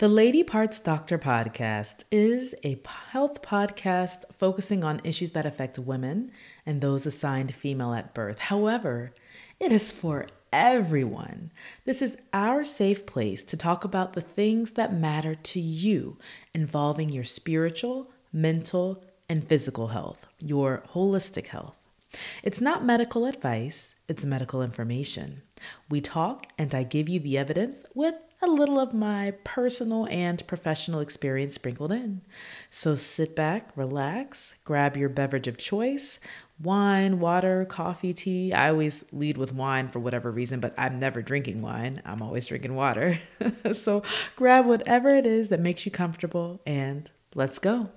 The Lady Parts Doctor podcast is a health podcast focusing on issues that affect women and those assigned female at birth. However, it is for everyone. This is our safe place to talk about the things that matter to you involving your spiritual, mental, and physical health, your holistic health. It's not medical advice, it's medical information. We talk and I give you the evidence with a little of my personal and professional experience sprinkled in. So sit back, relax, grab your beverage of choice wine, water, coffee, tea. I always lead with wine for whatever reason, but I'm never drinking wine. I'm always drinking water. so grab whatever it is that makes you comfortable and let's go.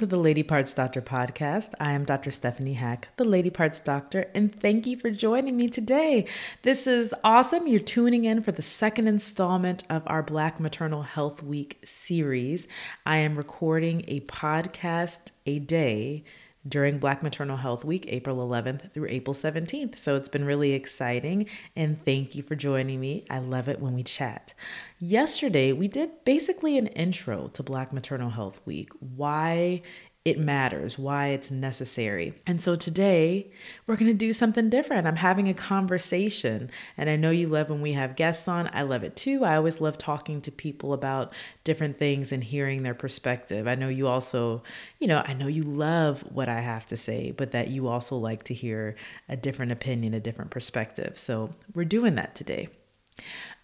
To the Lady Parts Doctor podcast. I am Dr. Stephanie Hack, the Lady Parts Doctor, and thank you for joining me today. This is awesome. You're tuning in for the second installment of our Black Maternal Health Week series. I am recording a podcast a day during Black Maternal Health Week, April 11th through April 17th. So it's been really exciting. And thank you for joining me. I love it when we chat. Yesterday, we did basically an intro to Black Maternal Health Week, why it matters, why it's necessary. And so today we're going to do something different. I'm having a conversation, and I know you love when we have guests on. I love it too. I always love talking to people about different things and hearing their perspective. I know you also, you know, I know you love what I have to say, but that you also like to hear a different opinion, a different perspective. So we're doing that today.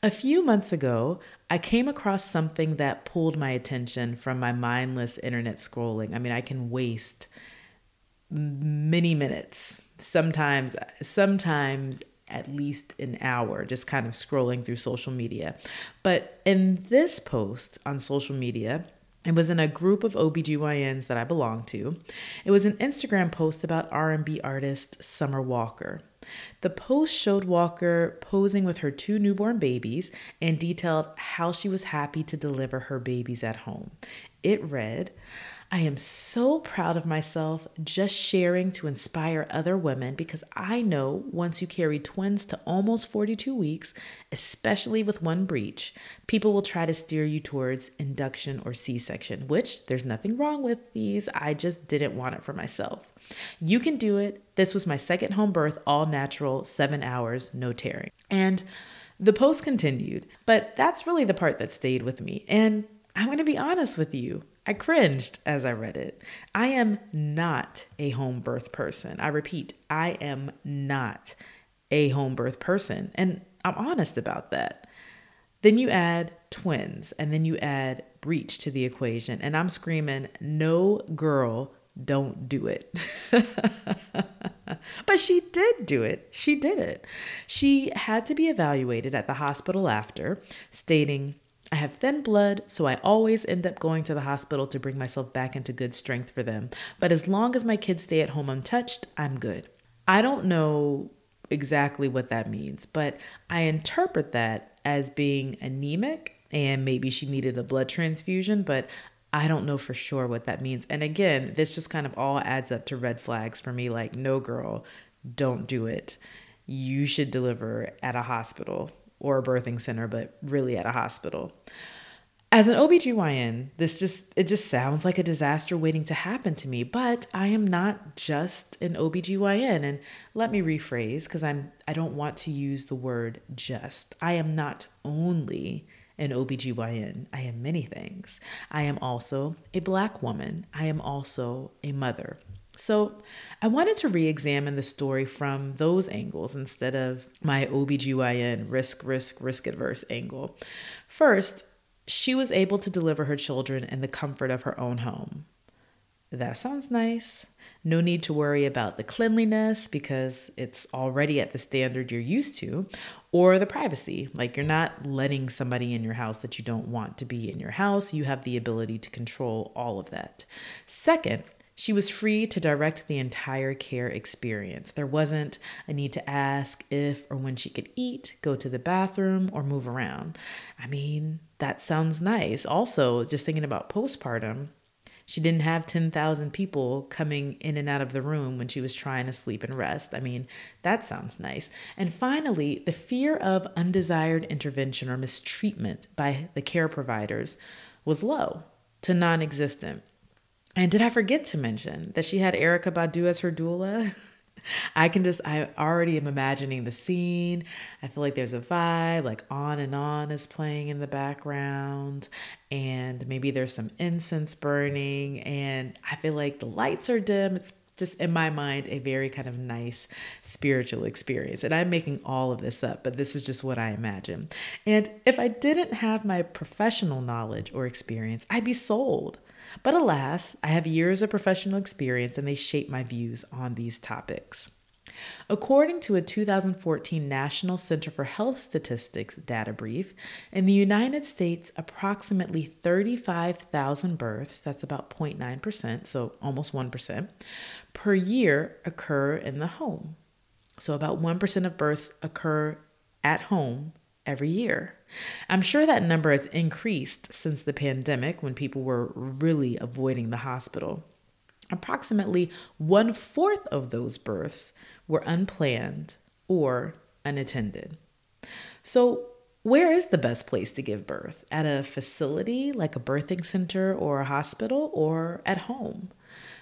A few months ago, I came across something that pulled my attention from my mindless internet scrolling. I mean, I can waste many minutes, sometimes sometimes at least an hour just kind of scrolling through social media. But in this post on social media, it was in a group of OBGYNs that I belong to. It was an Instagram post about R&B artist Summer Walker. The post showed Walker posing with her two newborn babies and detailed how she was happy to deliver her babies at home. It read, I am so proud of myself just sharing to inspire other women because I know once you carry twins to almost 42 weeks, especially with one breech, people will try to steer you towards induction or C section, which there's nothing wrong with these. I just didn't want it for myself. You can do it. This was my second home birth, all natural, seven hours, no tearing. And the post continued, but that's really the part that stayed with me. And I'm going to be honest with you. I cringed as I read it. I am not a home birth person. I repeat, I am not a home birth person. And I'm honest about that. Then you add twins and then you add breech to the equation. And I'm screaming, no girl, don't do it. but she did do it. She did it. She had to be evaluated at the hospital after, stating, I have thin blood, so I always end up going to the hospital to bring myself back into good strength for them. But as long as my kids stay at home untouched, I'm good. I don't know exactly what that means, but I interpret that as being anemic and maybe she needed a blood transfusion, but I don't know for sure what that means. And again, this just kind of all adds up to red flags for me like, no, girl, don't do it. You should deliver at a hospital or a birthing center, but really at a hospital. As an OBGYN, this just it just sounds like a disaster waiting to happen to me, but I am not just an OBGYN and let me rephrase because I'm I don't want to use the word just. I am not only an OBGYN. I am many things. I am also a black woman. I am also a mother. So, I wanted to re examine the story from those angles instead of my OBGYN risk, risk, risk adverse angle. First, she was able to deliver her children in the comfort of her own home. That sounds nice. No need to worry about the cleanliness because it's already at the standard you're used to, or the privacy. Like you're not letting somebody in your house that you don't want to be in your house. You have the ability to control all of that. Second, She was free to direct the entire care experience. There wasn't a need to ask if or when she could eat, go to the bathroom, or move around. I mean, that sounds nice. Also, just thinking about postpartum, she didn't have 10,000 people coming in and out of the room when she was trying to sleep and rest. I mean, that sounds nice. And finally, the fear of undesired intervention or mistreatment by the care providers was low to non existent. And did I forget to mention that she had Erykah Badu as her doula? I can just, I already am imagining the scene. I feel like there's a vibe, like On and On is playing in the background, and maybe there's some incense burning, and I feel like the lights are dim. It's just in my mind a very kind of nice spiritual experience. And I'm making all of this up, but this is just what I imagine. And if I didn't have my professional knowledge or experience, I'd be sold. But alas, I have years of professional experience and they shape my views on these topics. According to a 2014 National Center for Health Statistics data brief, in the United States, approximately 35,000 births, that's about 0.9%, so almost 1%, per year occur in the home. So about 1% of births occur at home every year. I'm sure that number has increased since the pandemic when people were really avoiding the hospital. Approximately one fourth of those births were unplanned or unattended. So, where is the best place to give birth? At a facility like a birthing center or a hospital or at home?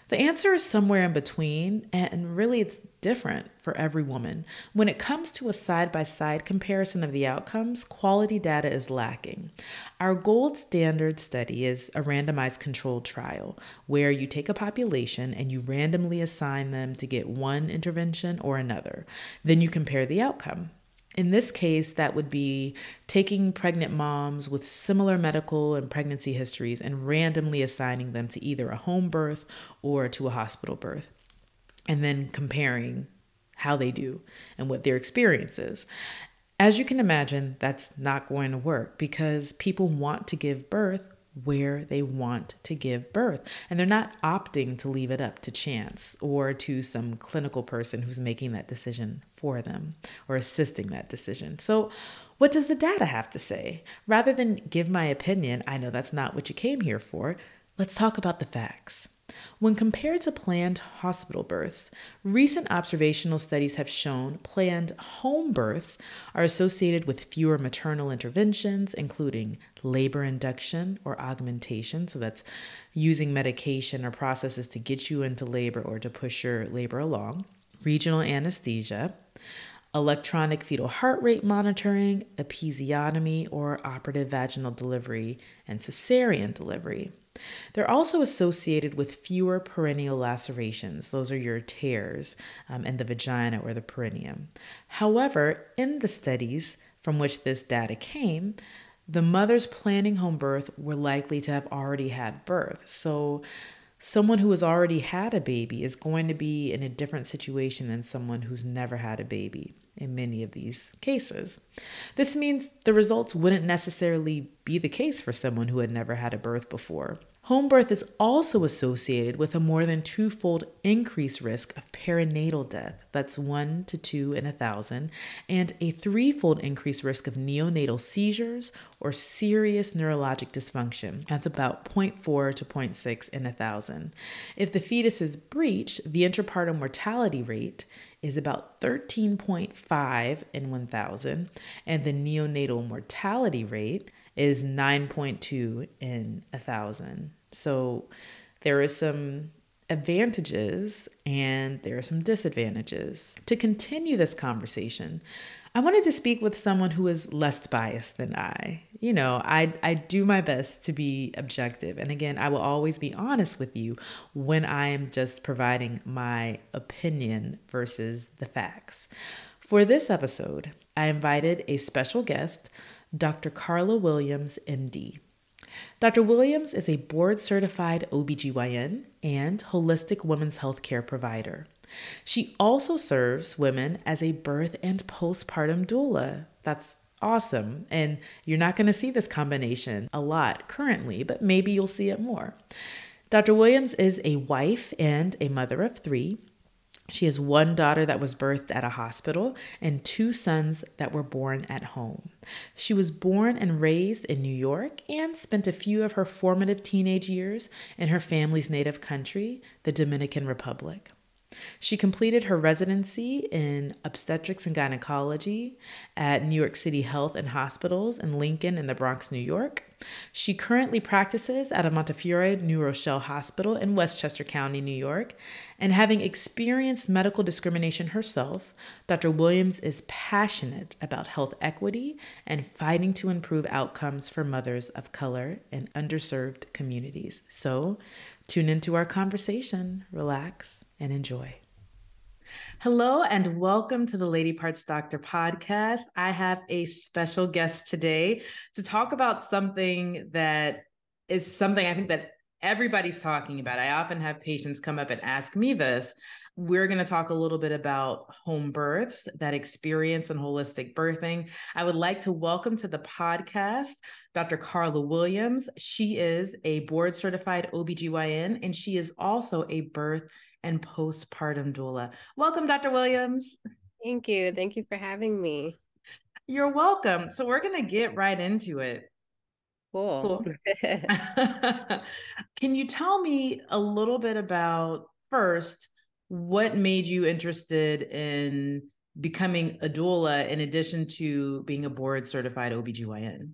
The answer is somewhere in between, and really it's different for every woman. When it comes to a side by side comparison of the outcomes, quality data is lacking. Our gold standard study is a randomized controlled trial where you take a population and you randomly assign them to get one intervention or another. Then you compare the outcome. In this case, that would be taking pregnant moms with similar medical and pregnancy histories and randomly assigning them to either a home birth or to a hospital birth, and then comparing how they do and what their experience is. As you can imagine, that's not going to work because people want to give birth where they want to give birth. And they're not opting to leave it up to chance or to some clinical person who's making that decision for them or assisting that decision. So, what does the data have to say? Rather than give my opinion, I know that's not what you came here for, let's talk about the facts. When compared to planned hospital births, recent observational studies have shown planned home births are associated with fewer maternal interventions, including labor induction or augmentation. So that's using medication or processes to get you into labor or to push your labor along, regional anesthesia, electronic fetal heart rate monitoring, episiotomy or operative vaginal delivery, and cesarean delivery. They're also associated with fewer perineal lacerations. Those are your tears um, in the vagina or the perineum. However, in the studies from which this data came, the mothers planning home birth were likely to have already had birth. So, someone who has already had a baby is going to be in a different situation than someone who's never had a baby in many of these cases. This means the results wouldn't necessarily be the case for someone who had never had a birth before. Home birth is also associated with a more than twofold increased risk of perinatal death, that's one to two in a thousand, and a threefold increased risk of neonatal seizures or serious neurologic dysfunction. That's about 0.4 to 0.6 in a thousand. If the fetus is breached, the intrapartum mortality rate is about 13.5 in 1,000, and the neonatal mortality rate is 9.2 in a thousand. So there is some advantages and there are some disadvantages. To continue this conversation, I wanted to speak with someone who is less biased than I. You know, I, I do my best to be objective. And again, I will always be honest with you when I am just providing my opinion versus the facts. For this episode, I invited a special guest, Dr. Carla Williams, MD. Dr. Williams is a board certified OBGYN and holistic women's health care provider. She also serves women as a birth and postpartum doula. That's awesome. And you're not going to see this combination a lot currently, but maybe you'll see it more. Dr. Williams is a wife and a mother of three. She has one daughter that was birthed at a hospital and two sons that were born at home. She was born and raised in New York and spent a few of her formative teenage years in her family's native country, the Dominican Republic. She completed her residency in obstetrics and gynecology at New York City Health and Hospitals in Lincoln in the Bronx, New York. She currently practices at a Montefiore New Rochelle Hospital in Westchester County, New York. And having experienced medical discrimination herself, Dr. Williams is passionate about health equity and fighting to improve outcomes for mothers of color in underserved communities. So, tune into our conversation, relax, and enjoy. Hello, and welcome to the Lady Parts Doctor podcast. I have a special guest today to talk about something that is something I think that everybody's talking about. I often have patients come up and ask me this. We're going to talk a little bit about home births, that experience and holistic birthing. I would like to welcome to the podcast Dr. Carla Williams. She is a board certified OBGYN and she is also a birth and postpartum doula. Welcome, Dr. Williams. Thank you. Thank you for having me. You're welcome. So, we're going to get right into it. Cool. cool. Can you tell me a little bit about first what made you interested in becoming a doula in addition to being a board certified OBGYN?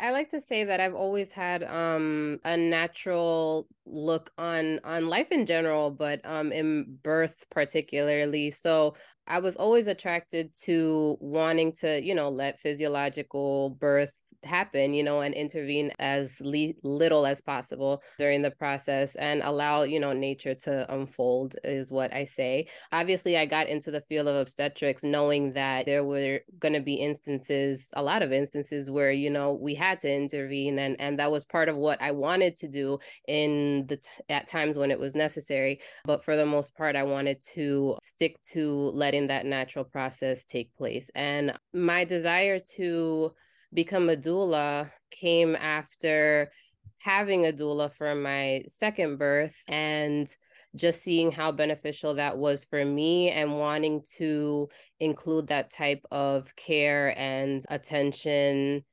I like to say that I've always had um, a natural look on on life in general, but um, in birth particularly. So I was always attracted to wanting to, you know, let physiological birth happen, you know, and intervene as le- little as possible during the process and allow, you know, nature to unfold, is what I say. Obviously, I got into the field of obstetrics knowing that there were going to be instances, a lot of instances where, you know, we had to intervene. And, and that was part of what I wanted to do in the t- at times when it was necessary. But for the most part, I wanted to stick to letting that natural process take place. And my desire to become a doula came after having a doula for my second birth and just seeing how beneficial that was for me and wanting to include that type of care and attention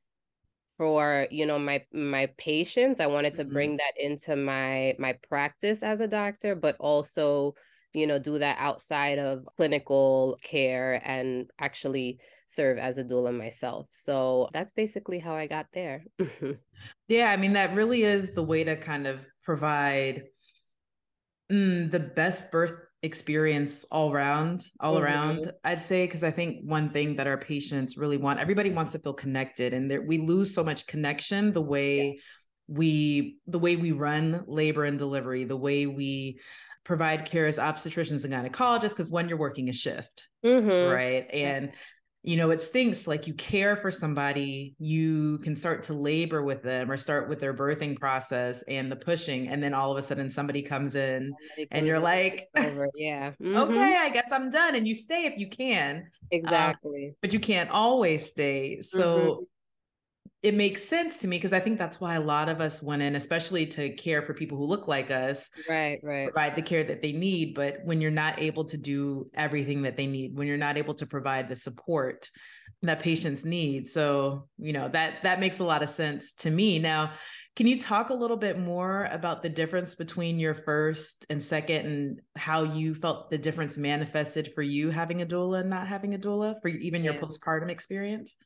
for you know my my patients i wanted to mm-hmm. bring that into my my practice as a doctor but also you know do that outside of clinical care and actually serve as a doula myself. So that's basically how I got there. yeah, I mean, that really is the way to kind of provide mm, the best birth experience all around all mm-hmm. around i'd say because i think one thing that our patients really want everybody wants to feel connected and we lose so much connection the way yeah. we the way we run labor and delivery the way we provide care as obstetricians and gynecologists because when you're working a shift mm-hmm. right? And you know it stinks like you care for somebody you can start to labor with them or start with their birthing process and the pushing and then all of a sudden somebody comes in and you're like yeah. Mm-hmm. okay i guess i'm done and you stay if you can um, exactly. but you can't always stay. So mm-hmm it makes sense to me because I think that's why a lot of us went in, especially to care for people who look like us. Right, right. Provide the care that they need. But when you're not able to do everything that they need, when you're not able to provide the support that patients need. So, you know, that that makes a lot of sense to me. Now, can you talk a little bit more about the difference between your first and second and how you felt the difference manifested for you having a doula and not having a doula for even your yeah. postpartum experience?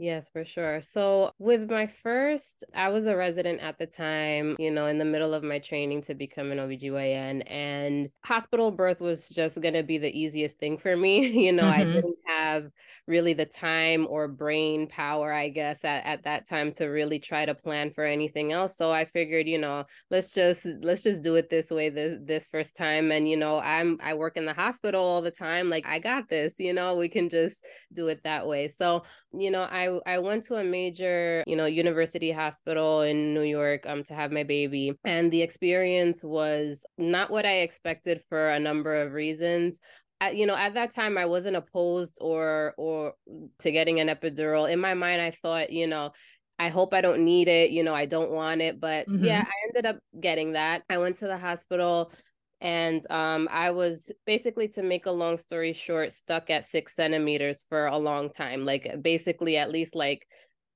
Yes, for sure. So, with my first, I was a resident at the time, you know, in the middle of my training to become an OBGYN, and hospital birth was just going to be the easiest thing for me. You know, mm-hmm. I didn't have really the time or brain power, I guess, at, at that time to really try to plan for anything else. So, I figured, you know, let's just let's just do it this way this this first time and you know, I'm I work in the hospital all the time, like I got this, you know, we can just do it that way. So, you know, I I went to a major, you know, university hospital in New York um to have my baby and the experience was not what I expected for a number of reasons. You know at that time i wasn't opposed or or to getting an epidural in my mind i thought you know I hope I don't need it. You know, I don't want it. But mm-hmm. yeah, I ended up getting that. I went to the hospital and um, I was basically, to make a long story short, stuck at six centimeters for a long time, like basically at least like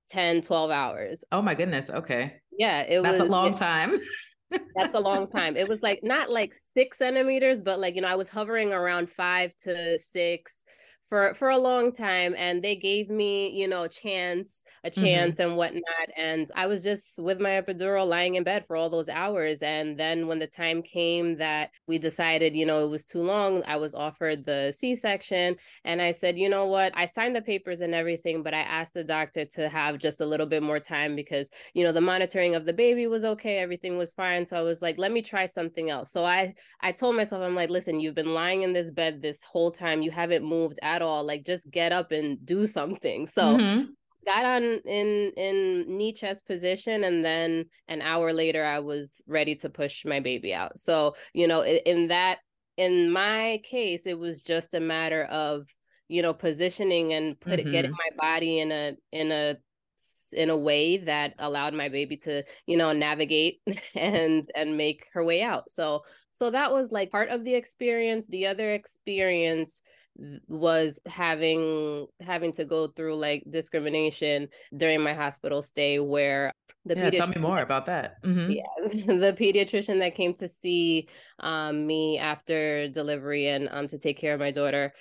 10, 12 hours. Oh my goodness. Okay. Yeah. It That's was a long it, time. that's a long time. It was like not like six centimeters, but like, you know, I was hovering around five to six for for a long time and they gave me you know a chance a mm-hmm. chance mm-hmm. and whatnot and i was just with my epidural lying in bed for all those hours and then when the time came that we decided you know it was too long i was offered the c-section and i said you know what i signed the papers and everything but i asked the doctor to have just a little bit more time because you know the monitoring of the baby was okay everything was fine so i was like let me try something else so i i told myself i'm like listen you've been lying in this bed this whole time you haven't moved at all like just get up and do something so mm-hmm. got on in in knee chest position and then an hour later i was ready to push my baby out so you know in, in that in my case it was just a matter of you know positioning and put mm-hmm. getting my body in a in a in a way that allowed my baby to you know navigate and and make her way out so so that was like part of the experience the other experience was having having to go through like discrimination during my hospital stay where the yeah, tell me more about that mm-hmm. yeah the pediatrician that came to see um, me after delivery and um, to take care of my daughter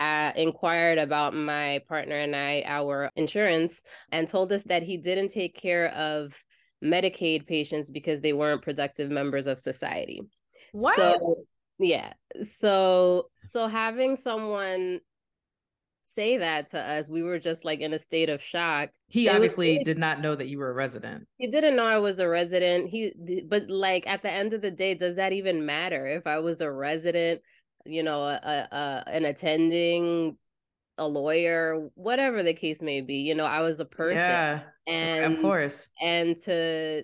uh, inquired about my partner and I, our insurance, and told us that he didn't take care of Medicaid patients because they weren't productive members of society. What? So, yeah. So so having someone say that to us, we were just like in a state of shock. He it obviously was, did not know that you were a resident. He didn't know I was a resident. He but like at the end of the day, does that even matter if I was a resident, you know, a, a an attending a lawyer, whatever the case may be. You know, I was a person. Yeah. And of course. And to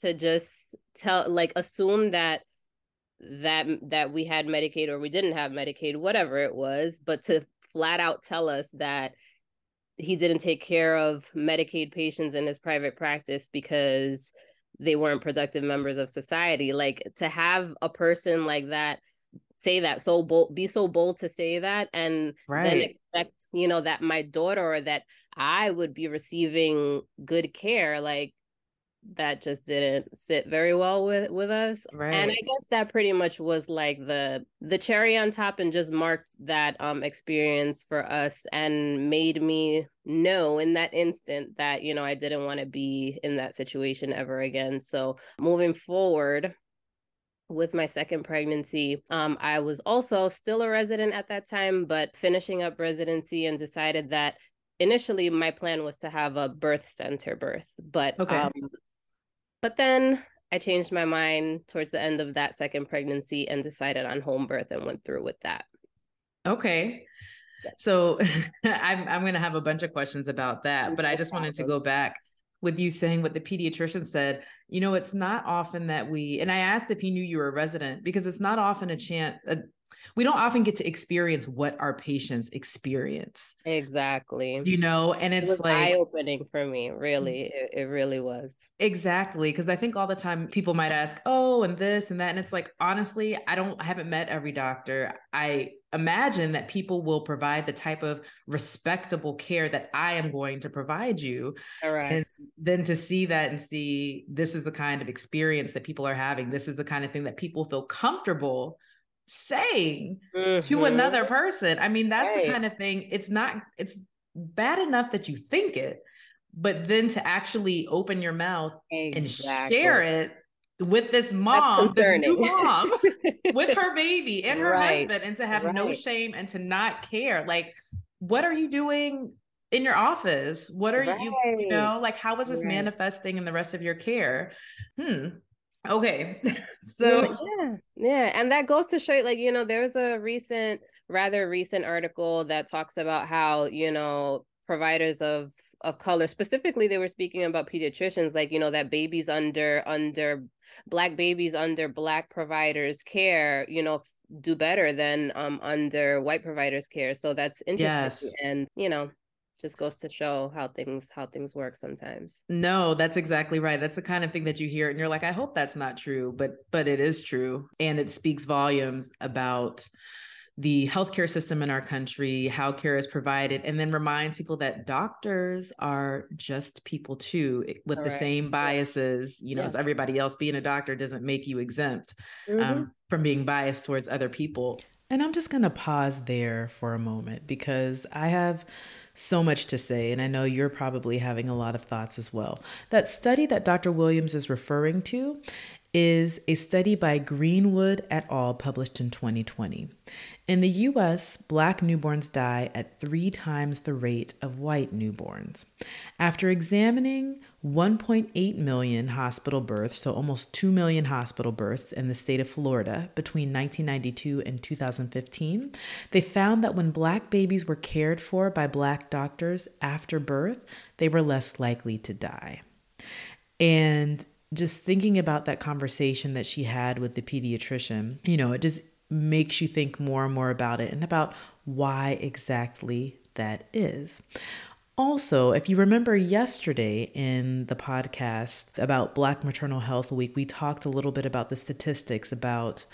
to just tell like assume that that that we had Medicaid or we didn't have Medicaid, whatever it was, but to flat out tell us that he didn't take care of Medicaid patients in his private practice because they weren't productive members of society. Like to have a person like that say that so bold be so bold to say that and right. then expect you know that my daughter or that i would be receiving good care like that just didn't sit very well with with us. Right and i guess that pretty much was like the the cherry on top and just marked that um experience for us and made me know in that instant that you know i didn't want to be in that situation ever again. So moving forward with my second pregnancy um, i was also still a resident at that time but finishing up residency and decided that initially my plan was to have a birth center birth but okay. um, but then I changed my mind towards the end of that second pregnancy and decided on home birth and went through with that. Okay. Yes. So I'm I'm going to have a bunch of questions about that, but I just wanted to go back with you saying what the pediatrician said. You know, it's not often that we and I asked if he knew you were a resident because it's not often a chance a, we don't often get to experience what our patients experience. Exactly. You know, and it's it like eye opening for me. Mm. Really, it, it really was. Exactly, because I think all the time people might ask, "Oh, and this and that," and it's like honestly, I don't, I haven't met every doctor. I imagine that people will provide the type of respectable care that I am going to provide you. All right. And then to see that and see this is the kind of experience that people are having. This is the kind of thing that people feel comfortable saying mm-hmm. to another person. I mean, that's right. the kind of thing. It's not, it's bad enough that you think it, but then to actually open your mouth exactly. and share it with this mom, this new mom, with her baby and her right. husband, and to have right. no shame and to not care. Like, what are you doing in your office? What are you, you know, like, how is this manifesting in the rest of your care? Hmm. Okay. so yeah, yeah. And that goes to show like, you know, there's a recent, rather recent article that talks about how, you know, providers of of color specifically they were speaking about pediatricians like you know that babies under under black babies under black providers care you know do better than um under white providers care so that's interesting yes. and you know just goes to show how things how things work sometimes no that's exactly right that's the kind of thing that you hear and you're like i hope that's not true but but it is true and it speaks volumes about the healthcare system in our country, how care is provided, and then reminds people that doctors are just people too, eh, with All the right. same biases, you know, yeah. as everybody else. Being a doctor doesn't make you exempt um, mm-hmm. um, from being biased towards other people. And I'm just going to pause there for a moment because I have so much to say, and I know you're probably having a lot of thoughts as well. That study that Dr. Williams is referring to is a study by Greenwood et al. published in 2020. In the US, black newborns die at three times the rate of white newborns. After examining 1.8 million hospital births, so almost 2 million hospital births in the state of Florida between 1992 and 2015, they found that when black babies were cared for by black doctors after birth, they were less likely to die. And just thinking about that conversation that she had with the pediatrician, you know, it just makes you think more and more about it and about why exactly that is. Also, if you remember yesterday in the podcast about Black Maternal Health Week, we talked a little bit about the statistics about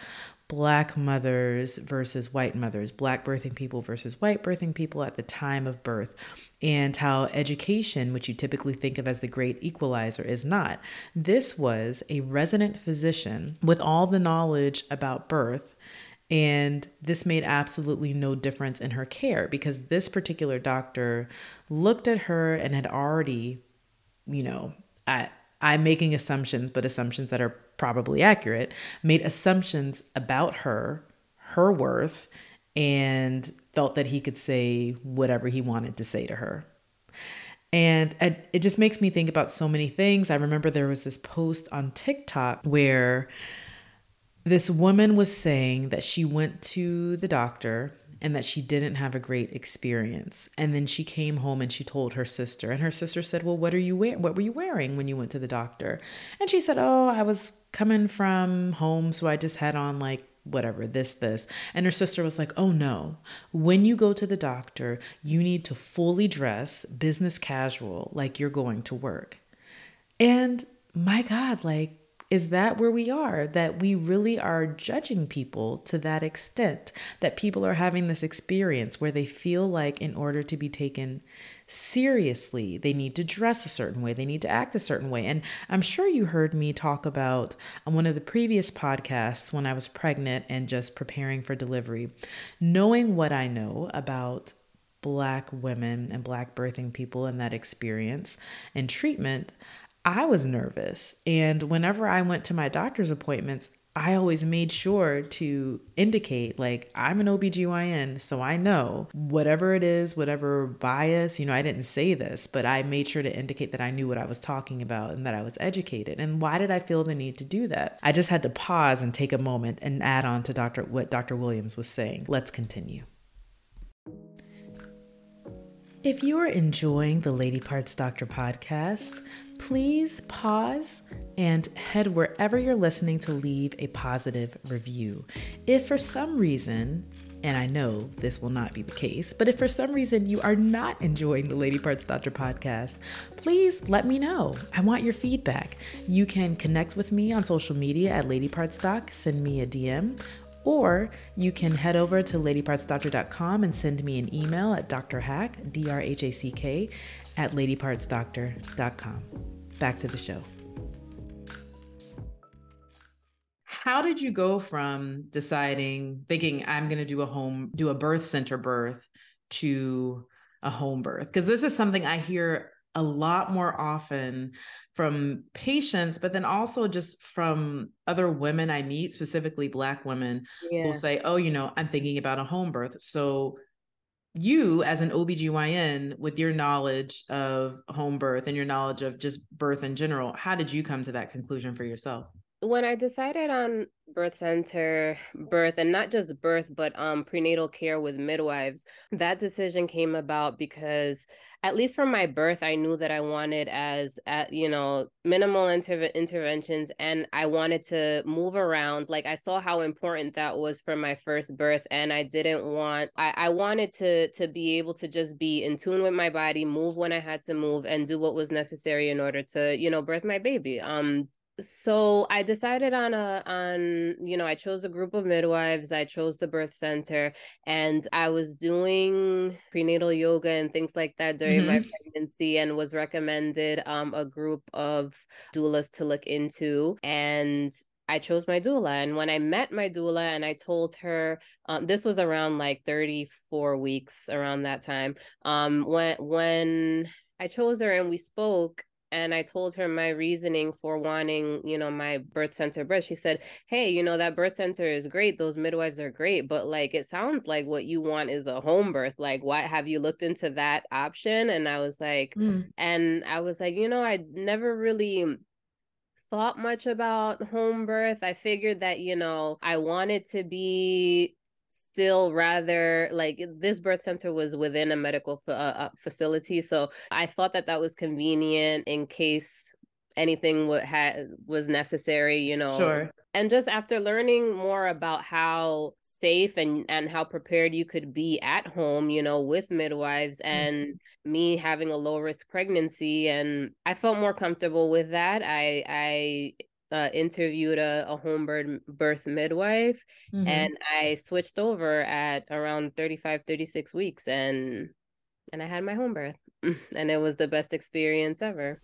black mothers versus white mothers, black birthing people versus white birthing people at the time of birth, and how education, which you typically think of as the great equalizer, is not. This was a resident physician with all the knowledge about birth. And this made absolutely no difference in her care because this particular doctor looked at her and had already, you know, I, I'm making assumptions, but assumptions that are probably accurate, made assumptions about her, her worth, and felt that he could say whatever he wanted to say to her. And it just makes me think about so many things. I remember there was this post on TikTok where this woman was saying that she went to the doctor and that she didn't have a great experience. And then she came home and she told her sister, and her sister said, "Well, what are you wearing? What were you wearing when you went to the doctor?" And she said, "Oh, I was coming from home, so I just had on like whatever, this, this. And her sister was like, oh no, when you go to the doctor, you need to fully dress business casual, like you're going to work. And my God, like, is that where we are? That we really are judging people to that extent, that people are having this experience where they feel like, in order to be taken seriously, they need to dress a certain way, they need to act a certain way. And I'm sure you heard me talk about on one of the previous podcasts when I was pregnant and just preparing for delivery, knowing what I know about Black women and Black birthing people and that experience and treatment. I was nervous. And whenever I went to my doctor's appointments, I always made sure to indicate, like, I'm an OBGYN, so I know whatever it is, whatever bias, you know, I didn't say this, but I made sure to indicate that I knew what I was talking about and that I was educated. And why did I feel the need to do that? I just had to pause and take a moment and add on to Dr. what Dr. Williams was saying. Let's continue. If you are enjoying the Lady Parts Doctor podcast, please pause and head wherever you're listening to leave a positive review. If for some reason, and I know this will not be the case, but if for some reason you are not enjoying the Lady Parts Doctor podcast, please let me know. I want your feedback. You can connect with me on social media at Lady Parts Doc, send me a DM, or you can head over to ladypartsdoctor.com and send me an email at drhack, D R H A C K, at ladypartsdoctor.com. Back to the show. How did you go from deciding, thinking I'm going to do a home, do a birth center birth to a home birth? Because this is something I hear a lot more often from patients, but then also just from other women I meet, specifically Black women, yeah. will say, Oh, you know, I'm thinking about a home birth. So, you as an OBGYN, with your knowledge of home birth and your knowledge of just birth in general, how did you come to that conclusion for yourself? When I decided on birth center birth and not just birth but um prenatal care with midwives that decision came about because at least from my birth i knew that i wanted as at you know minimal inter- interventions and i wanted to move around. Like i saw how important that was for my first birth and i didn't want i, I wanted to to be able to just be in tune with my body move when i had to move and do what was necessary in order to you know birth my baby. Um so I decided on a on you know I chose a group of midwives I chose the birth center and I was doing prenatal yoga and things like that during mm-hmm. my pregnancy and was recommended um a group of doulas to look into and I chose my doula. And when I met my doula and I told her, um, this was around like 34 weeks around that time. Um, when when I chose her and we spoke, and I told her my reasoning for wanting, you know, my birth center birth. She said, Hey, you know, that birth center is great. Those midwives are great. But like, it sounds like what you want is a home birth. Like, what have you looked into that option? And I was like, mm. and I was like, you know, I never really thought much about home birth. I figured that, you know, I wanted to be still rather like this birth center was within a medical uh, uh, facility so i thought that that was convenient in case anything would had was necessary you know sure and just after learning more about how safe and and how prepared you could be at home you know with midwives mm-hmm. and mm-hmm. me having a low risk pregnancy and i felt more comfortable with that i i uh, interviewed a, a home birth, birth midwife mm-hmm. and I switched over at around 35, 36 weeks and and I had my home birth. and it was the best experience ever.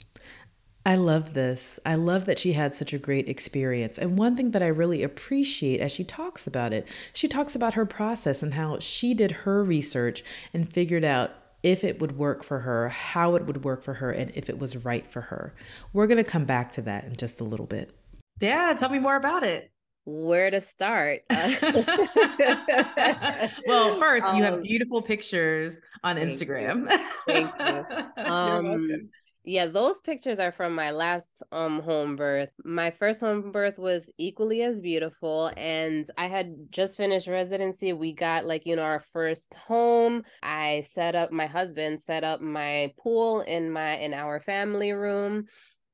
I love this. I love that she had such a great experience. And one thing that I really appreciate as she talks about it, she talks about her process and how she did her research and figured out if it would work for her, how it would work for her, and if it was right for her. We're going to come back to that in just a little bit. Yeah, tell me more about it. Where to start? well, first, um, you have um, beautiful pictures on thank Instagram. You. Thank you. Um, yeah, those pictures are from my last um home birth. My first home birth was equally as beautiful and I had just finished residency. We got like, you know, our first home. I set up my husband set up my pool in my in our family room.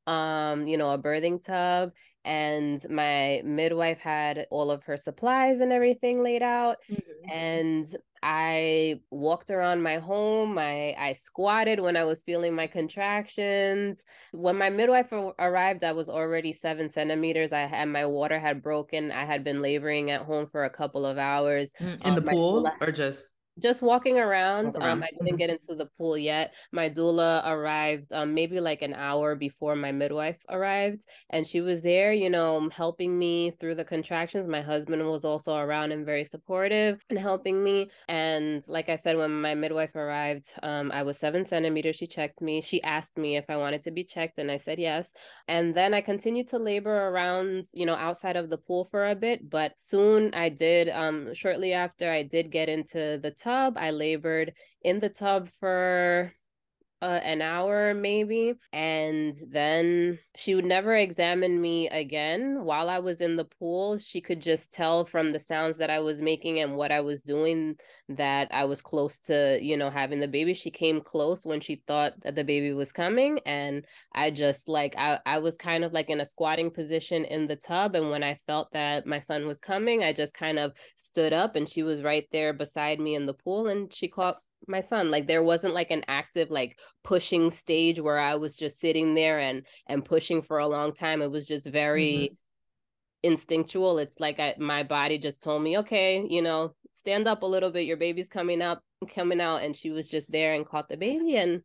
Um, you know, a birthing tub and my midwife had all of her supplies and everything laid out mm-hmm. and i walked around my home i i squatted when i was feeling my contractions. When my midwife arrived i was already seven centimeters i had my water had broken i had been laboring at home for a couple of hours. Mm, in um, the pool or just just walking around. Walk around. Um, I didn't mm-hmm. get into the pool yet. My doula arrived um, maybe like an hour before my midwife arrived, and she was there, you know, helping me through the contractions. My husband was also around and very supportive and helping me. And like I said, when my midwife arrived, um, I was seven centimeters. She checked me. She asked me if I wanted to be checked, and I said yes. And then I continued to labor around, you know, outside of the pool for a bit. But soon I did. Um, shortly after, I did get into the tub. I labored in the tub for uh, an hour maybe. And then she would never examine me again. While i was in the pool she could just tell from the sounds that i was making and what i was doing that i was close to you know having the baby. She came close when she thought that the baby was coming. And i just like i, I was kind of like in a squatting position in the tub. And when i felt that my son was coming i just kind of stood up and she was right there beside me in the pool. And she caught my son like there wasn't like an active like pushing stage where i was just sitting there and and pushing for a long time. It was just very mm-hmm. instinctual. It's like I, my body just told me okay you know stand up a little bit. Your baby's coming up coming out. And she was just there and caught the baby and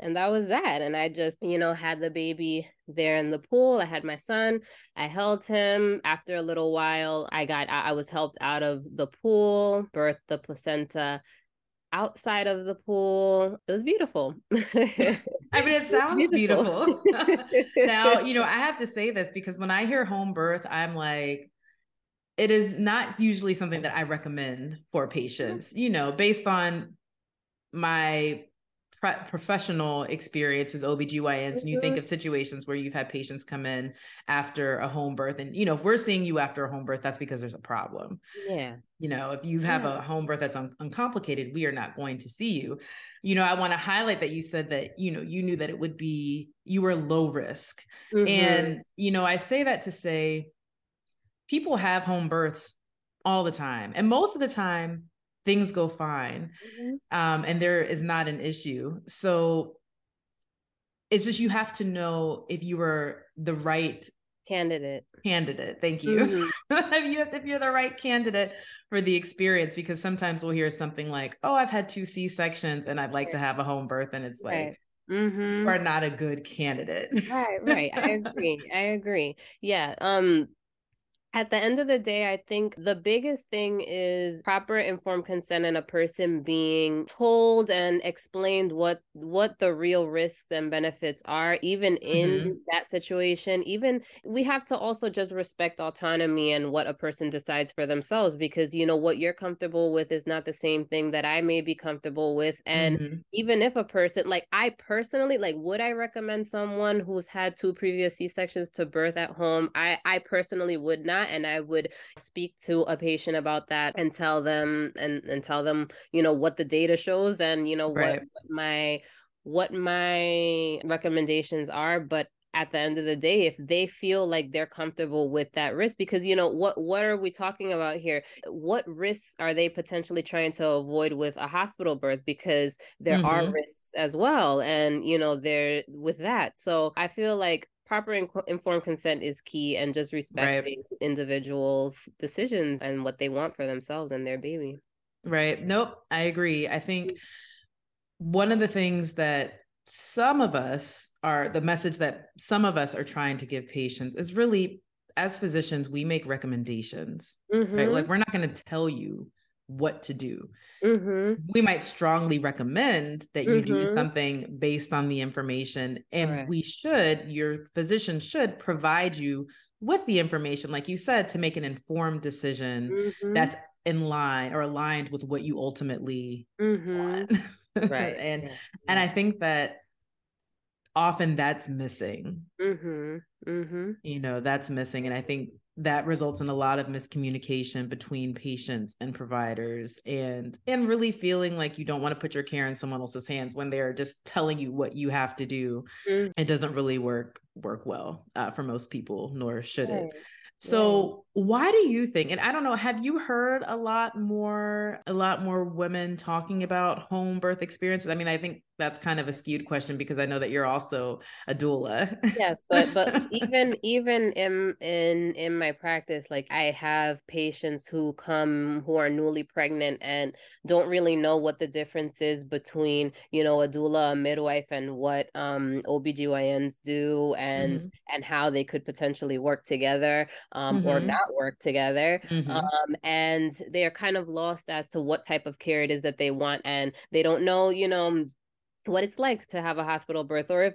and that was that. And i just you know had the baby there in the pool. I had my son. I held him. After a little while i got i was helped out of the pool birthed the placenta outside of the pool. It was beautiful. I mean, it sounds beautiful. beautiful. now, you know, I have to say this because when I hear home birth, I'm like, it is not usually something that I recommend for patients, you know, based on my pre- professional experience as OBGYNs mm-hmm. and you think mm-hmm. of situations where you've had patients come in after a home birth and you know if we're seeing you after a home birth that's because there's a problem yeah you know if you have yeah. a home birth that's un- uncomplicated we are not going to see you you know i want to highlight that you said that you know you knew that it would be you were low risk mm-hmm. and you know i say that to say people have home births all the time and most of the time things go fine mm-hmm. um, and there is not an issue so it's just you have to know if you were the right candidate candidate thank you mm-hmm. if you if you're the right candidate for the experience because sometimes we'll hear something like oh i've had two c-sections and i'd like right. to have a home birth and it's like right. Mm-hmm. are not a good candidate. right, right. I agree. I agree. Yeah. Um, at the end of the day, I think the biggest thing is proper informed consent and a person being told and explained what what the real risks and benefits are, even in mm-hmm. that situation. Even we have to also just respect autonomy and what a person decides for themselves because you know what you're comfortable with is not the same thing that I may be comfortable with. And mm-hmm. even if a person like I personally like would I recommend someone who's had two previous C-sections to birth at home? I I personally would not and I would speak to a patient about that and tell them and and tell them you know what the data shows and you know right. what, what my what my recommendations are but at the end of the day if they feel like they're comfortable with that risk because you know what what are we talking about here what risks are they potentially trying to avoid with a hospital birth because there mm-hmm. are risks as well and you know there with that so i feel like proper informed consent is key and just respecting right. individuals decisions and what they want for themselves and their baby. Right. Nope i agree. I think one of the things that some of us are the message that some of us are trying to give patients is really as physicians we make recommendations mm-hmm. right like we're not going to tell you what to do. Mm-hmm. We might strongly recommend that you mm-hmm. do something based on the information, and right. we should, your physician should provide you with the information, like you said, to make an informed decision mm-hmm. that's in line or aligned with what you ultimately mm-hmm. want. right. and yeah. and I think that often that's missing. Mm-hmm. Mm-hmm. You know, that's missing. And I think that results in a lot of miscommunication between patients and providers and and really feeling like you don't want to put your care in someone else's hands when they're just telling you what you have to do mm. it doesn't really work work well uh, for most people nor should right. it so why do you think and I don't know have you heard a lot more a lot more women talking about home birth experiences I mean I think that's kind of a skewed question because I know that you're also a doula. yes, but but even even in in in my practice, like I have patients who come who are newly pregnant and don't really know what the difference is between, you know, a doula, a midwife, and what um OBGYNs do and mm-hmm. and how they could potentially work together um mm-hmm. or not work together. Mm-hmm. Um and they are kind of lost as to what type of care it is that they want and they don't know, you know, what it's like to have a hospital birth or if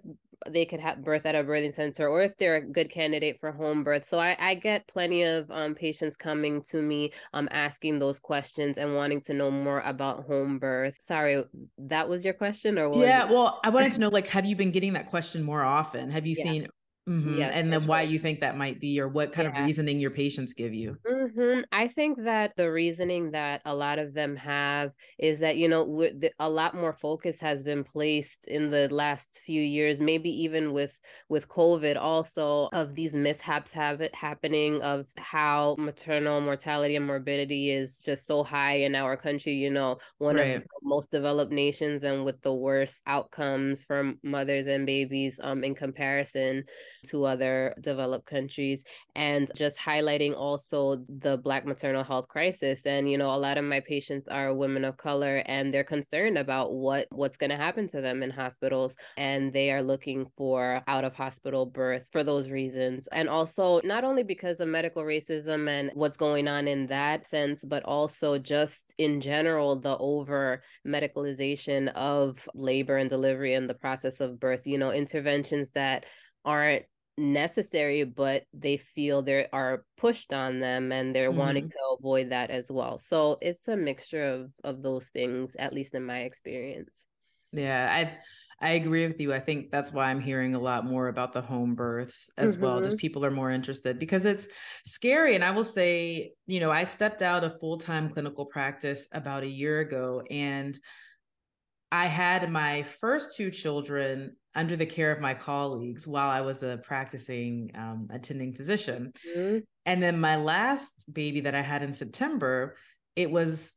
they could have birth at a birthing center or if they're a good candidate for home birth. So i, I get plenty of um, patients coming to me um, asking those questions and wanting to know more about home birth. Sorry that was your question or yeah well i wanted to know like have you been getting that question more often? Have you yeah. seen Mm-hmm. Yes, and then sure. why you think that might be, or what kind yeah. of reasoning your patients give you? Mm-hmm. I think that the reasoning that a lot of them have is that, you know, the, a lot more focus has been placed in the last few years, maybe even with with COVID also, of these mishaps have it happening, of how maternal mortality and morbidity is just so high in our country, you know, one right. of the most developed nations and with the worst outcomes for mothers and babies um, in comparison to other developed countries and just highlighting also the black maternal health crisis. And you know a lot of my patients are women of color and they're concerned about what what's going to happen to them in hospitals. And they are looking for out of hospital birth for those reasons. And also not only because of medical racism and what's going on in that sense but also just in general the over medicalization of labor and delivery and the process of birth you know interventions that aren't necessary but they feel they are pushed on them and they're mm-hmm. wanting to avoid that as well so it's a mixture of of those things at least in my experience Yeah, I I agree with you. I think that's why I'm hearing a lot more about the home births as mm-hmm. well. Just mm-hmm. people are more interested because it's scary. And I will say, you know, I stepped out of full time clinical practice about a year ago and I had my first two children under the care of my colleagues while I was a practicing um, attending physician. Mm-hmm. And then my last baby that I had in September, it was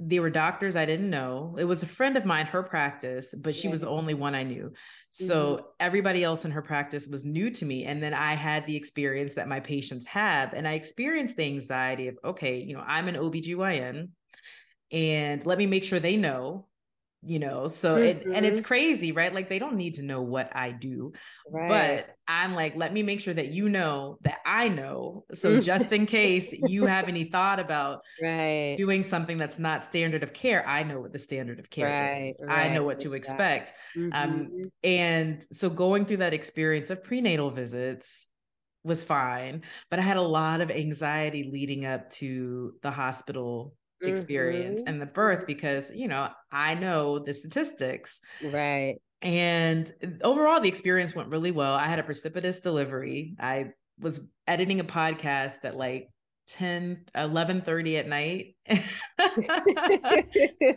they were doctors I didn't know. It was a friend of mine, her practice, but she yeah. was the only one I knew. So mm-hmm. everybody else in her practice was new to me. And then I had the experience that my patients have. And I experienced the anxiety of, okay, you know, I'm an OBGYN and let me make sure they know you know so mm-hmm. it and it's mm-hmm. crazy right like they don't need to know what i do right. but i'm like let me make sure that you know that i know so just in case you have any thought about right doing something that's not standard of care i know what the standard of care right, is i know what to expect um, mm-hmm. um and so going through that experience of prenatal visits was fine but i had a lot of anxiety leading up to the hospital experience mm-hmm. and the birth because you know i know the statistics. Right. And overall the experience went really well. I had a precipitous delivery. I was editing a podcast that like 10 11 30 at night.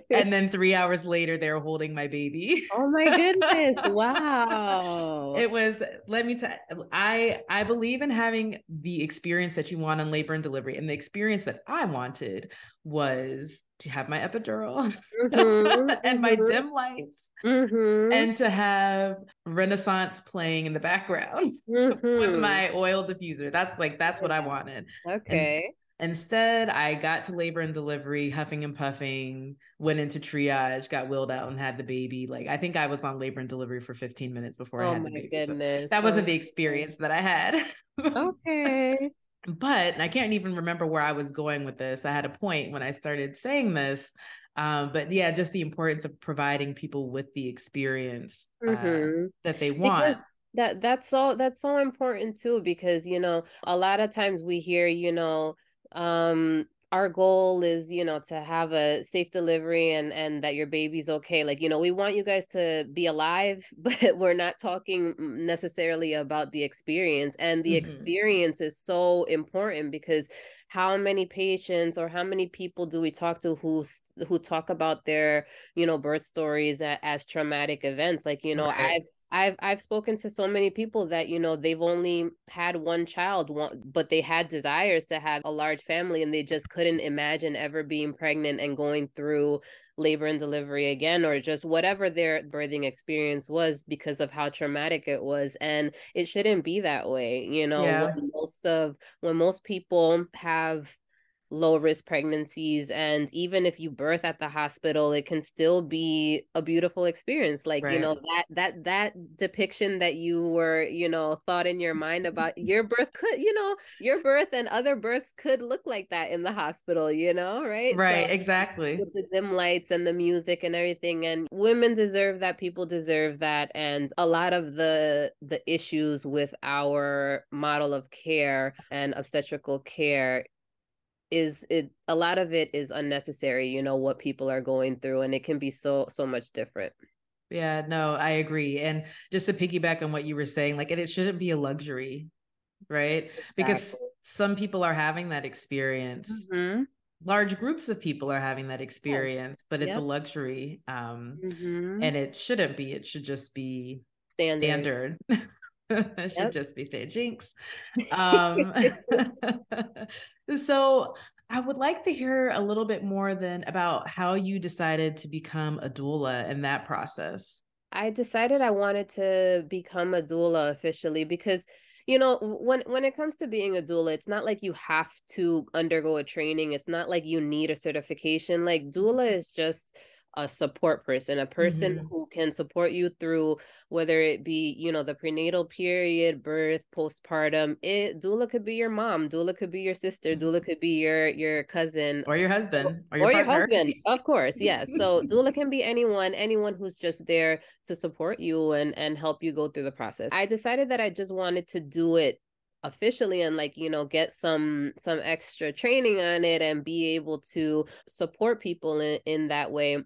And then three hours later they're holding my baby. Oh my goodness. Wow. It was let me tell i i believe in having the experience that you want in labor and delivery. And the experience that i wanted was to have my epidural mm-hmm, and my mm-hmm. dim lights Mm-hmm. and to have Renaissance playing in the background mm-hmm. with my oil diffuser. That's like that's what I wanted. Okay. And instead, I got to labor and delivery, huffing and puffing, went into triage, got wheeled out, and had the baby. Like I think I was on labor and delivery for 15 minutes before oh I had the baby. Goodness. So that wasn't the experience that I had. okay. But I can't even remember where I was going with this. I had a point when I started saying this um, but yeah, just the importance of providing people with the experience uh, mm-hmm. that they want. Because that that's so that's so important too because you know a lot of times we hear you know um our goal is you know to have a safe delivery and and that your baby's okay like you know we want you guys to be alive but we're not talking necessarily about the experience and the mm-hmm. experience is so important because how many patients or how many people do we talk to who who talk about their you know birth stories as, as traumatic events like you know right. i've I've I've spoken to so many people that you know they've only had one child, one, but they had desires to have a large family, and they just couldn't imagine ever being pregnant and going through labor and delivery again, or just whatever their birthing experience was because of how traumatic it was. And it shouldn't be that way, you know. Yeah. When most of when most people have low risk pregnancies and even if you birth at the hospital it can still be a beautiful experience like right. you know that that that depiction that you were you know thought in your mind mm-hmm. about your birth could you know your birth and other births could look like that in the hospital you know right? Right so, exactly. with the dim lights and the music and everything and women deserve that people deserve that and a lot of the the issues with our model of care and obstetrical care is it a lot of it is unnecessary you know what people are going through and it can be so so much different yeah no i agree and just to piggyback on what you were saying like it, it shouldn't be a luxury right exactly. because some people are having that experience mm-hmm. large groups of people are having that experience but it's a luxury um mm-hmm. and it shouldn't be it should just be standard, standard. it should yep. just be say jinx. Um, so I would like to hear a little bit more then about how you decided to become a doula in that process. I decided I wanted to become a doula officially because you know when when it comes to being a doula it's not like you have to undergo a training it's not like you need a certification like doula is just a support person, a person mm-hmm. who can support you through whether it be, you know, the prenatal period, birth, postpartum. It doula could be your mom, doula could be your sister, doula mm-hmm. could be your your cousin or your husband or your, or your husband. Of course, yes. So doula can be anyone, anyone who's just there to support you and and help you go through the process. I decided that I just wanted to do it officially and like you know get some some extra training on it and be able to support people in, in that way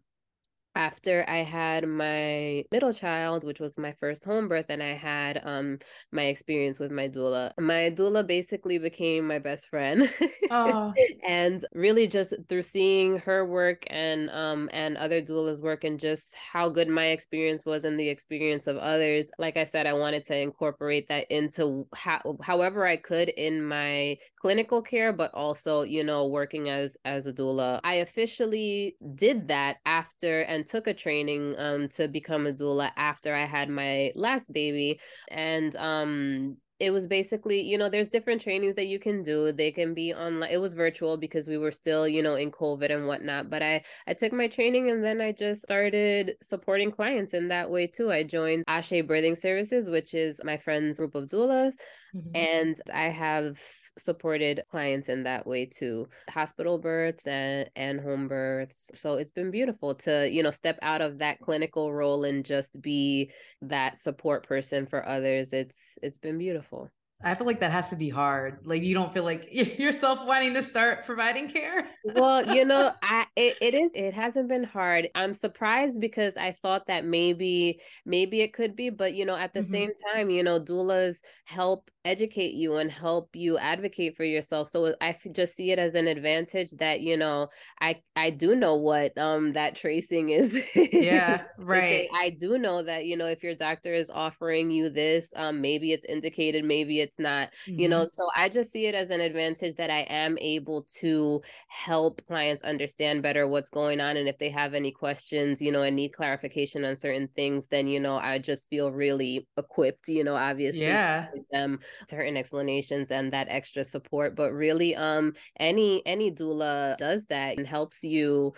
after I had my middle child, which was my first home birth, and I had um my experience with my doula. My doula basically became my best friend. Oh. and really just through seeing her work and um and other doulas work and just how good my experience was and the experience of others. Like I said, I wanted to incorporate that into how however I could in my clinical care, but also, you know, working as as a doula. I officially did that after and took a training um, to become a doula after I had my last baby. And um, it was basically you know there's different trainings that you can do they can be online it was virtual because we were still you know in covid and whatnot but i i took my training and then i just started supporting clients in that way too i joined ashe birthing services which is my friend's group of doulas mm-hmm. and i have supported clients in that way too hospital births and and home births. So it's been beautiful to you know step out of that clinical role and just be that support person for others. It's it's been beautiful I feel like that has to be hard. Like you don't feel like yourself wanting to start providing care. well, you know, I it, it is it hasn't been hard. I'm surprised because I thought that maybe maybe it could be, but you know, at the mm-hmm. same time, you know, doulas help educate you and help you advocate for yourself. So I just see it as an advantage that, you know, I I do know what um that tracing is. yeah, right. I do know that, you know, if your doctor is offering you this, um maybe it's indicated, maybe it's not, mm-hmm. you know. So I just see it as an advantage that I am able to help clients understand better what's going on and if they have any questions, you know, and need clarification on certain things, then you know, I just feel really equipped, you know, obviously yeah. them certain explanations and that extra support but really um any any doula does that and helps you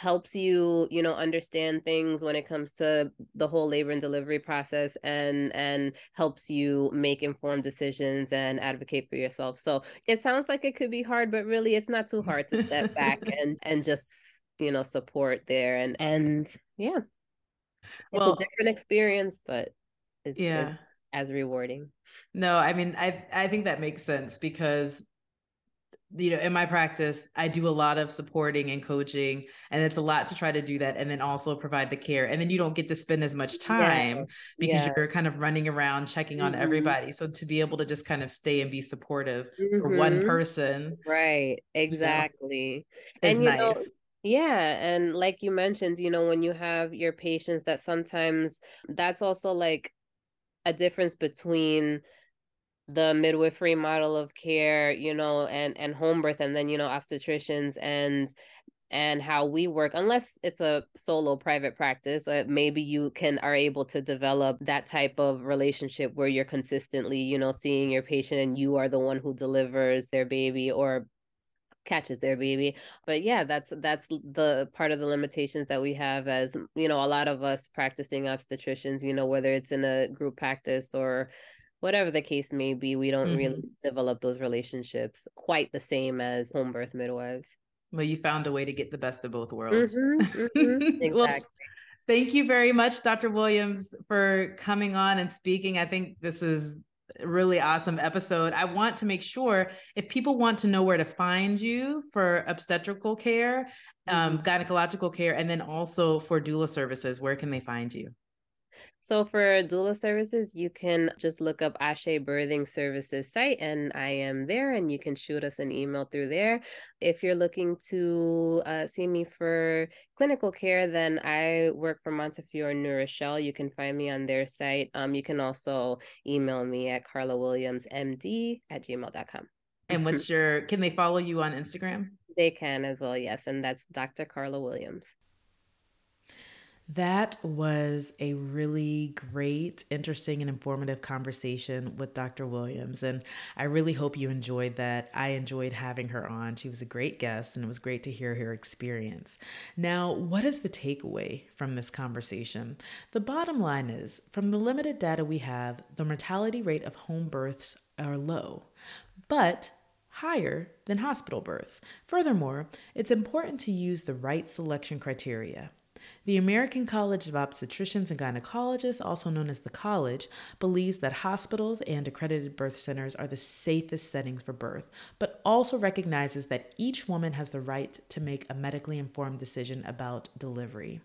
helps you you know understand things when it comes to the whole labor and delivery process and and helps you make informed decisions and advocate for yourself. So it sounds like it could be hard but really it's not too hard to step back and and just you know support there and and yeah. It's well, a different experience but it's, yeah. it's as rewarding. No, I mean, I I think that makes sense because you know, in my practice, I do a lot of supporting and coaching, and it's a lot to try to do that and then also provide the care. And then you don't get to spend as much time yeah. because yeah. you're kind of running around checking mm-hmm. on everybody. So to be able to just kind of stay and be supportive mm-hmm. for one mm-hmm. person. Right. Exactly. You know, and you nice. Know, yeah. And like you mentioned, you know, when you have your patients that sometimes that's also like a difference between the midwifery model of care you know and and home birth and then you know obstetricians and and how we work unless it's a solo private practice uh, maybe you can are able to develop that type of relationship where you're consistently you know seeing your patient and you are the one who delivers their baby or catches their baby. But yeah that's that's the part of the limitations that we have as you know a lot of us practicing obstetricians you know whether it's in a group practice or whatever the case may be we don't mm-hmm. really develop those relationships quite the same as home birth midwives well you found a way to get the best of both worlds mm-hmm, mm-hmm, exactly. well, thank you very much dr williams for coming on and speaking i think this is really awesome episode. I want to make sure if people want to know where to find you for obstetrical care, um, mm-hmm. gynecological care, and then also for doula services, where can they find you? So for doula services, you can just look up Ashe Birthing Services site and I am there and you can shoot us an email through there. If you're looking to uh, see me for clinical care, then I work for Montefiore New Rochelle. You can find me on their site. Um, you can also email me at carlawilliamsmd at gmail.com. And what's your, can they follow you on Instagram? They can as well, yes. And that's Dr. Carla Williams. That was a really great, interesting, and informative conversation with Dr. Williams. And I really hope you enjoyed that. I enjoyed having her on. She was a great guest, and it was great to hear her experience. Now, what is the takeaway from this conversation? The bottom line is from the limited data we have, the mortality rate of home births are low, but higher than hospital births. Furthermore, it's important to use the right selection criteria. The American College of Obstetricians and Gynecologists, also known as the college, believes that hospitals and accredited birth centers are the safest settings for birth, but also recognizes that each woman has the right to make a medically informed decision about delivery.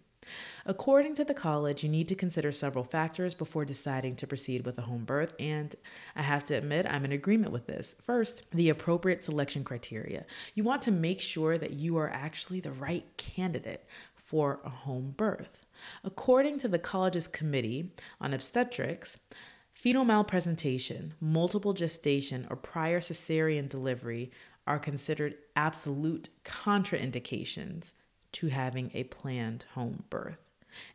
According to the college, you need to consider several factors before deciding to proceed with a home birth, and I have to admit, I'm in agreement with this. First, the appropriate selection criteria. You want to make sure that you are actually the right candidate for a home birth. According to the college's Committee on Obstetrics, fetal malpresentation, multiple gestation, or prior cesarean delivery are considered absolute contraindications to having a planned home birth.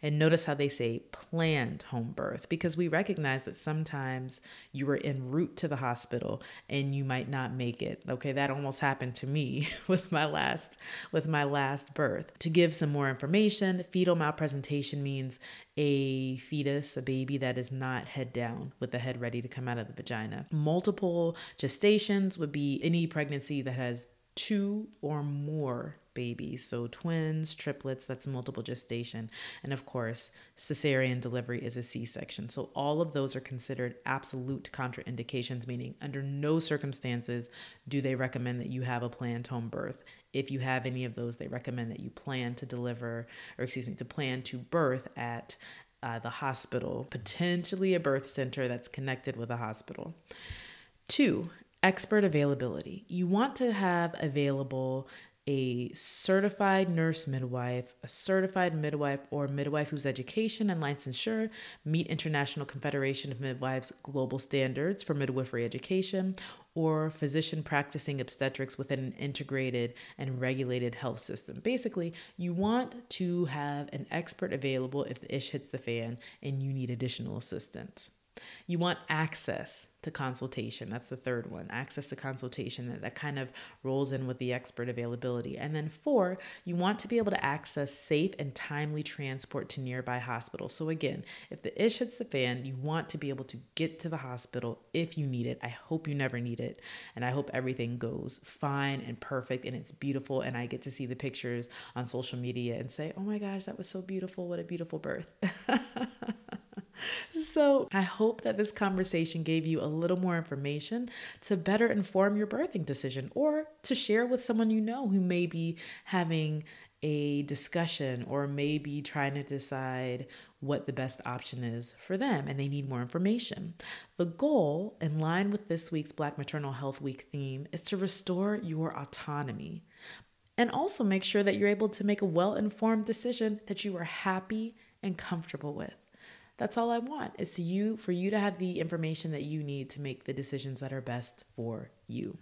And notice how they say planned home birth because we recognize that sometimes you are en route to the hospital and you might not make it. Okay, that almost happened to me with my last with my last birth. To give some more information, fetal malpresentation means a fetus, a baby that is not head down with the head ready to come out of the vagina. Multiple gestations would be any pregnancy that has two or more babies. So, twins, triplets, that's multiple gestation. And of course, cesarean delivery is a C section. So, all of those are considered absolute contraindications, meaning under no circumstances do they recommend that you have a planned home birth. If you have any of those, they recommend that you plan to deliver, or excuse me, to plan to birth at uh, the hospital, potentially a birth center that's connected with a hospital. Two, expert availability. You want to have available a certified nurse midwife, a certified midwife, or midwife whose education and licensure meet International Confederation of Midwives global standards for midwifery education, or physician practicing obstetrics within an integrated and regulated health system. Basically, you want to have an expert available if the ish hits the fan and you need additional assistance. You want access to consultation. That's the third one access to consultation. That, that kind of rolls in with the expert availability. And then four, you want to be able to access safe and timely transport to nearby hospitals. So, again, if the ish hits the fan, you want to be able to get to the hospital if you need it. I hope you never need it. And I hope everything goes fine and perfect and it's beautiful. And I get to see the pictures on social media and say, oh my gosh, that was so beautiful. What a beautiful birth. so I hope that this conversation gave you a little more information to better inform your birthing decision or to share with someone you know who may be having a discussion or maybe trying to decide what the best option is for them and they need more information. The goal, in line with this week's Black Maternal Health Week theme, is to restore your autonomy and also make sure that you're able to make a well informed decision that you are happy and comfortable with. That's all I want is to you for you to have the information that you need to make the decisions that are best for you.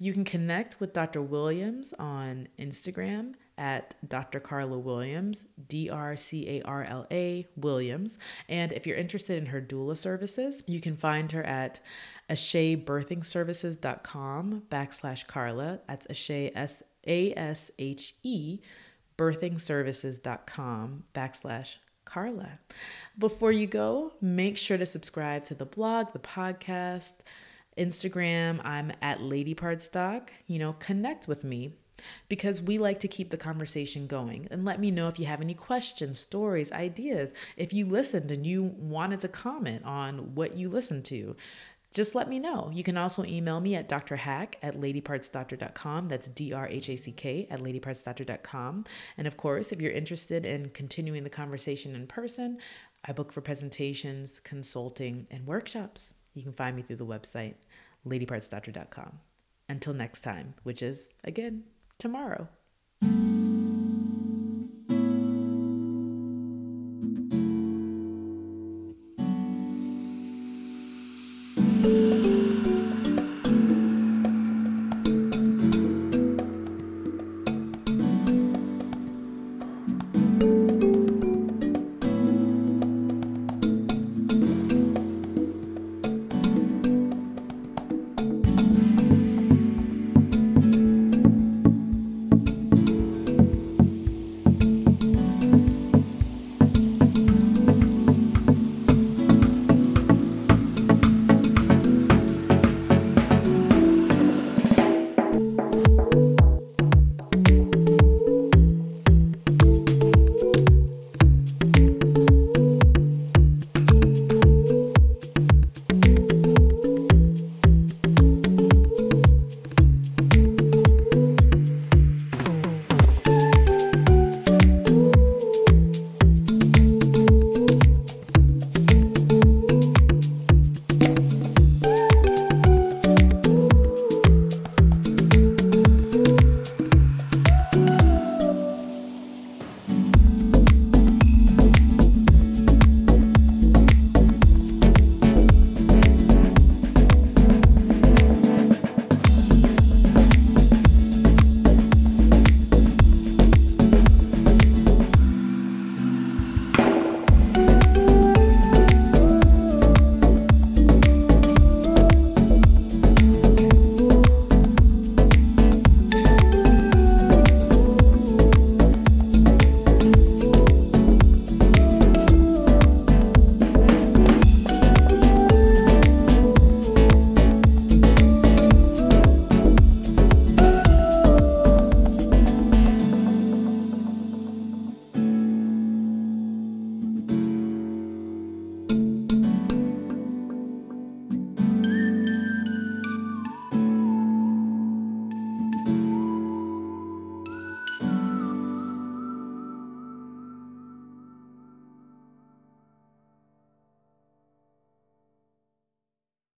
You can connect with Dr. Williams on Instagram at Dr. Carla Williams, D R C A R L A Williams. And if you're interested in her doula services, you can find her at ashebirthingservices.com backslash Carla. That's Ashe, S A S H E, birthingservices.com backslash Carla. Before you go, make sure to subscribe to the blog, the podcast, Instagram. I'm at Lady Stock. You know, connect with me because we like to keep the conversation going. And let me know if you have any questions, stories, ideas. If you listened and you wanted to comment on what you listened to, just let me know. You can also email me at drhack at ladypartsdoctor.com. That's D R H A C K at ladypartsdoctor.com. And of course, if you're interested in continuing the conversation in person, I book for presentations, consulting, and workshops. You can find me through the website, ladypartsdoctor.com. Until next time, which is, again, tomorrow.